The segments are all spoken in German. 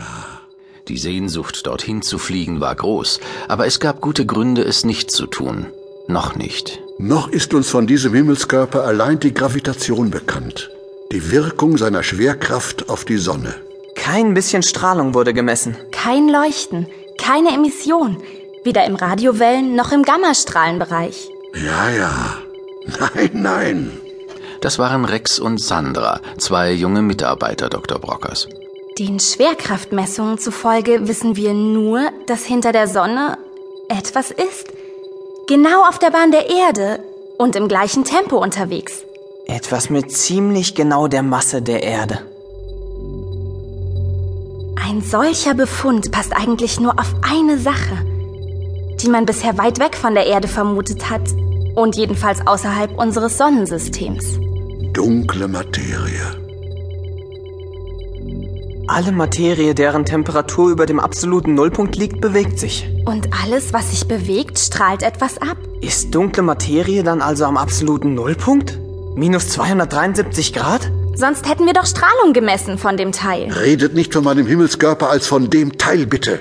ja. Die Sehnsucht, dorthin zu fliegen, war groß, aber es gab gute Gründe, es nicht zu tun. Noch nicht. Noch ist uns von diesem Himmelskörper allein die Gravitation bekannt. Die Wirkung seiner Schwerkraft auf die Sonne. Kein bisschen Strahlung wurde gemessen. Kein Leuchten, keine Emission, weder im Radiowellen noch im Gammastrahlenbereich. Ja, ja. Nein, nein. Das waren Rex und Sandra, zwei junge Mitarbeiter Dr. Brockers. Den Schwerkraftmessungen zufolge wissen wir nur, dass hinter der Sonne etwas ist. Genau auf der Bahn der Erde und im gleichen Tempo unterwegs. Etwas mit ziemlich genau der Masse der Erde. Ein solcher Befund passt eigentlich nur auf eine Sache, die man bisher weit weg von der Erde vermutet hat und jedenfalls außerhalb unseres Sonnensystems. Dunkle Materie. Alle Materie, deren Temperatur über dem absoluten Nullpunkt liegt, bewegt sich. Und alles, was sich bewegt, strahlt etwas ab. Ist dunkle Materie dann also am absoluten Nullpunkt? Minus 273 Grad? Sonst hätten wir doch Strahlung gemessen von dem Teil. Redet nicht von meinem Himmelskörper als von dem Teil, bitte.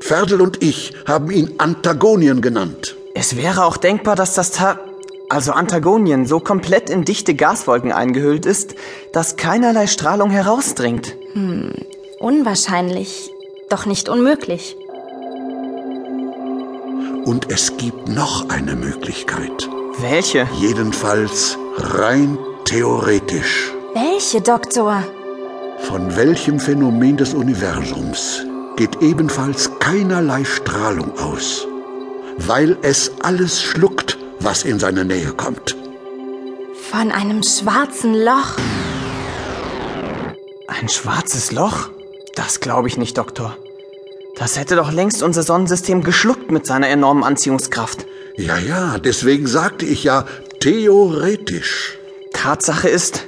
Ferdel und ich haben ihn Antagonien genannt. Es wäre auch denkbar, dass das Ta also Antagonien, so komplett in dichte Gaswolken eingehüllt ist, dass keinerlei Strahlung herausdringt. Hm, unwahrscheinlich, doch nicht unmöglich. Und es gibt noch eine Möglichkeit. Welche? Jedenfalls rein theoretisch. Welche, Doktor? Von welchem Phänomen des Universums geht ebenfalls keinerlei Strahlung aus, weil es alles schluckt, was in seine Nähe kommt. Von einem schwarzen Loch. Ein schwarzes Loch? Das glaube ich nicht, Doktor. Das hätte doch längst unser Sonnensystem geschluckt mit seiner enormen Anziehungskraft. Ja, ja, deswegen sagte ich ja theoretisch. Tatsache ist,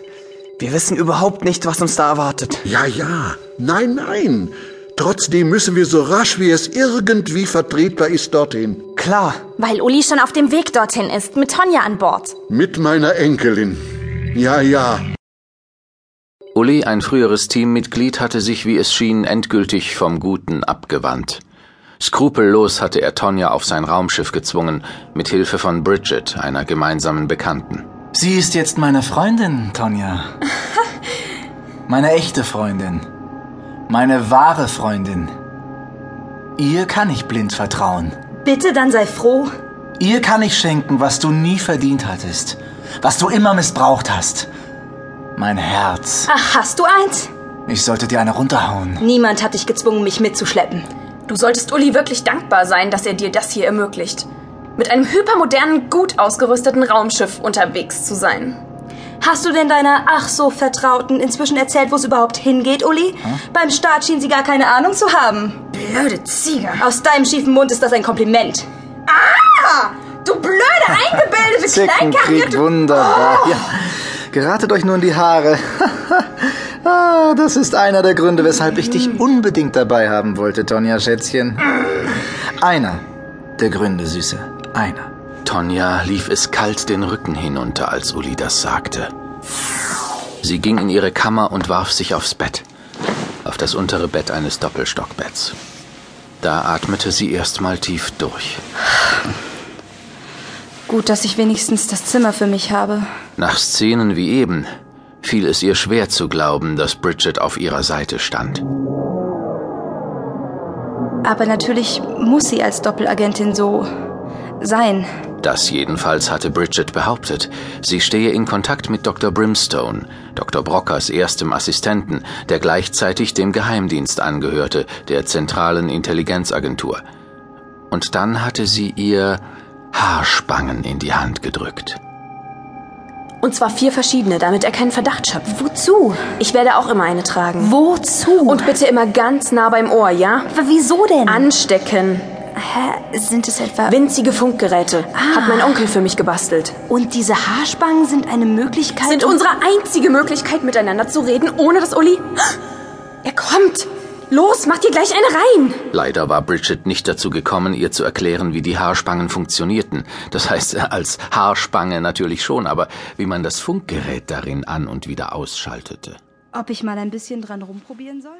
wir wissen überhaupt nicht, was uns da erwartet. Ja, ja, nein, nein. Trotzdem müssen wir so rasch wie es irgendwie vertretbar ist dorthin. Klar. Weil Uli schon auf dem Weg dorthin ist, mit Tonja an Bord. Mit meiner Enkelin. Ja, ja. Uli, ein früheres Teammitglied, hatte sich, wie es schien, endgültig vom Guten abgewandt. Skrupellos hatte er Tonja auf sein Raumschiff gezwungen, mit Hilfe von Bridget, einer gemeinsamen Bekannten. Sie ist jetzt meine Freundin, Tonja. Meine echte Freundin. Meine wahre Freundin. Ihr kann ich blind vertrauen. Bitte, dann sei froh. Ihr kann ich schenken, was du nie verdient hattest. Was du immer missbraucht hast. Mein Herz. Ach, hast du eins? Ich sollte dir eine runterhauen. Niemand hat dich gezwungen, mich mitzuschleppen. Du solltest Uli wirklich dankbar sein, dass er dir das hier ermöglicht. Mit einem hypermodernen, gut ausgerüsteten Raumschiff unterwegs zu sein. Hast du denn deiner ach so Vertrauten inzwischen erzählt, wo es überhaupt hingeht, Uli? Hm? Beim Start schien sie gar keine Ahnung zu haben. Blöde Ziege. Aus deinem schiefen Mund ist das ein Kompliment. Ah! Du blöde, eingebildete, Zickenkrieg, wunderbar. Oh. Ja. Geratet euch nur in die Haare. ah, das ist einer der Gründe, weshalb ich dich unbedingt dabei haben wollte, Tonja Schätzchen. Einer der Gründe, Süße. Einer. Tonja lief es kalt den Rücken hinunter, als Uli das sagte. Sie ging in ihre Kammer und warf sich aufs Bett, auf das untere Bett eines Doppelstockbetts. Da atmete sie erstmal tief durch. Gut, dass ich wenigstens das Zimmer für mich habe. Nach Szenen wie eben fiel es ihr schwer zu glauben, dass Bridget auf ihrer Seite stand. Aber natürlich muss sie als Doppelagentin so sein. Das jedenfalls hatte Bridget behauptet. Sie stehe in Kontakt mit Dr. Brimstone, Dr. Brockers erstem Assistenten, der gleichzeitig dem Geheimdienst angehörte, der zentralen Intelligenzagentur. Und dann hatte sie ihr Haarspangen in die Hand gedrückt. Und zwar vier verschiedene, damit er keinen Verdacht schöpft. Wozu? Ich werde auch immer eine tragen. Wozu? Und bitte immer ganz nah beim Ohr, ja? Aber wieso denn? Anstecken. Hä? Sind es etwa... Winzige Funkgeräte. Ah. Hat mein Onkel für mich gebastelt. Und diese Haarspangen sind eine Möglichkeit... Sind unsere einzige Möglichkeit, miteinander zu reden, ohne dass Uli... Er kommt! Los, mach dir gleich eine rein! Leider war Bridget nicht dazu gekommen, ihr zu erklären, wie die Haarspangen funktionierten. Das heißt, als Haarspange natürlich schon, aber wie man das Funkgerät darin an und wieder ausschaltete. Ob ich mal ein bisschen dran rumprobieren soll?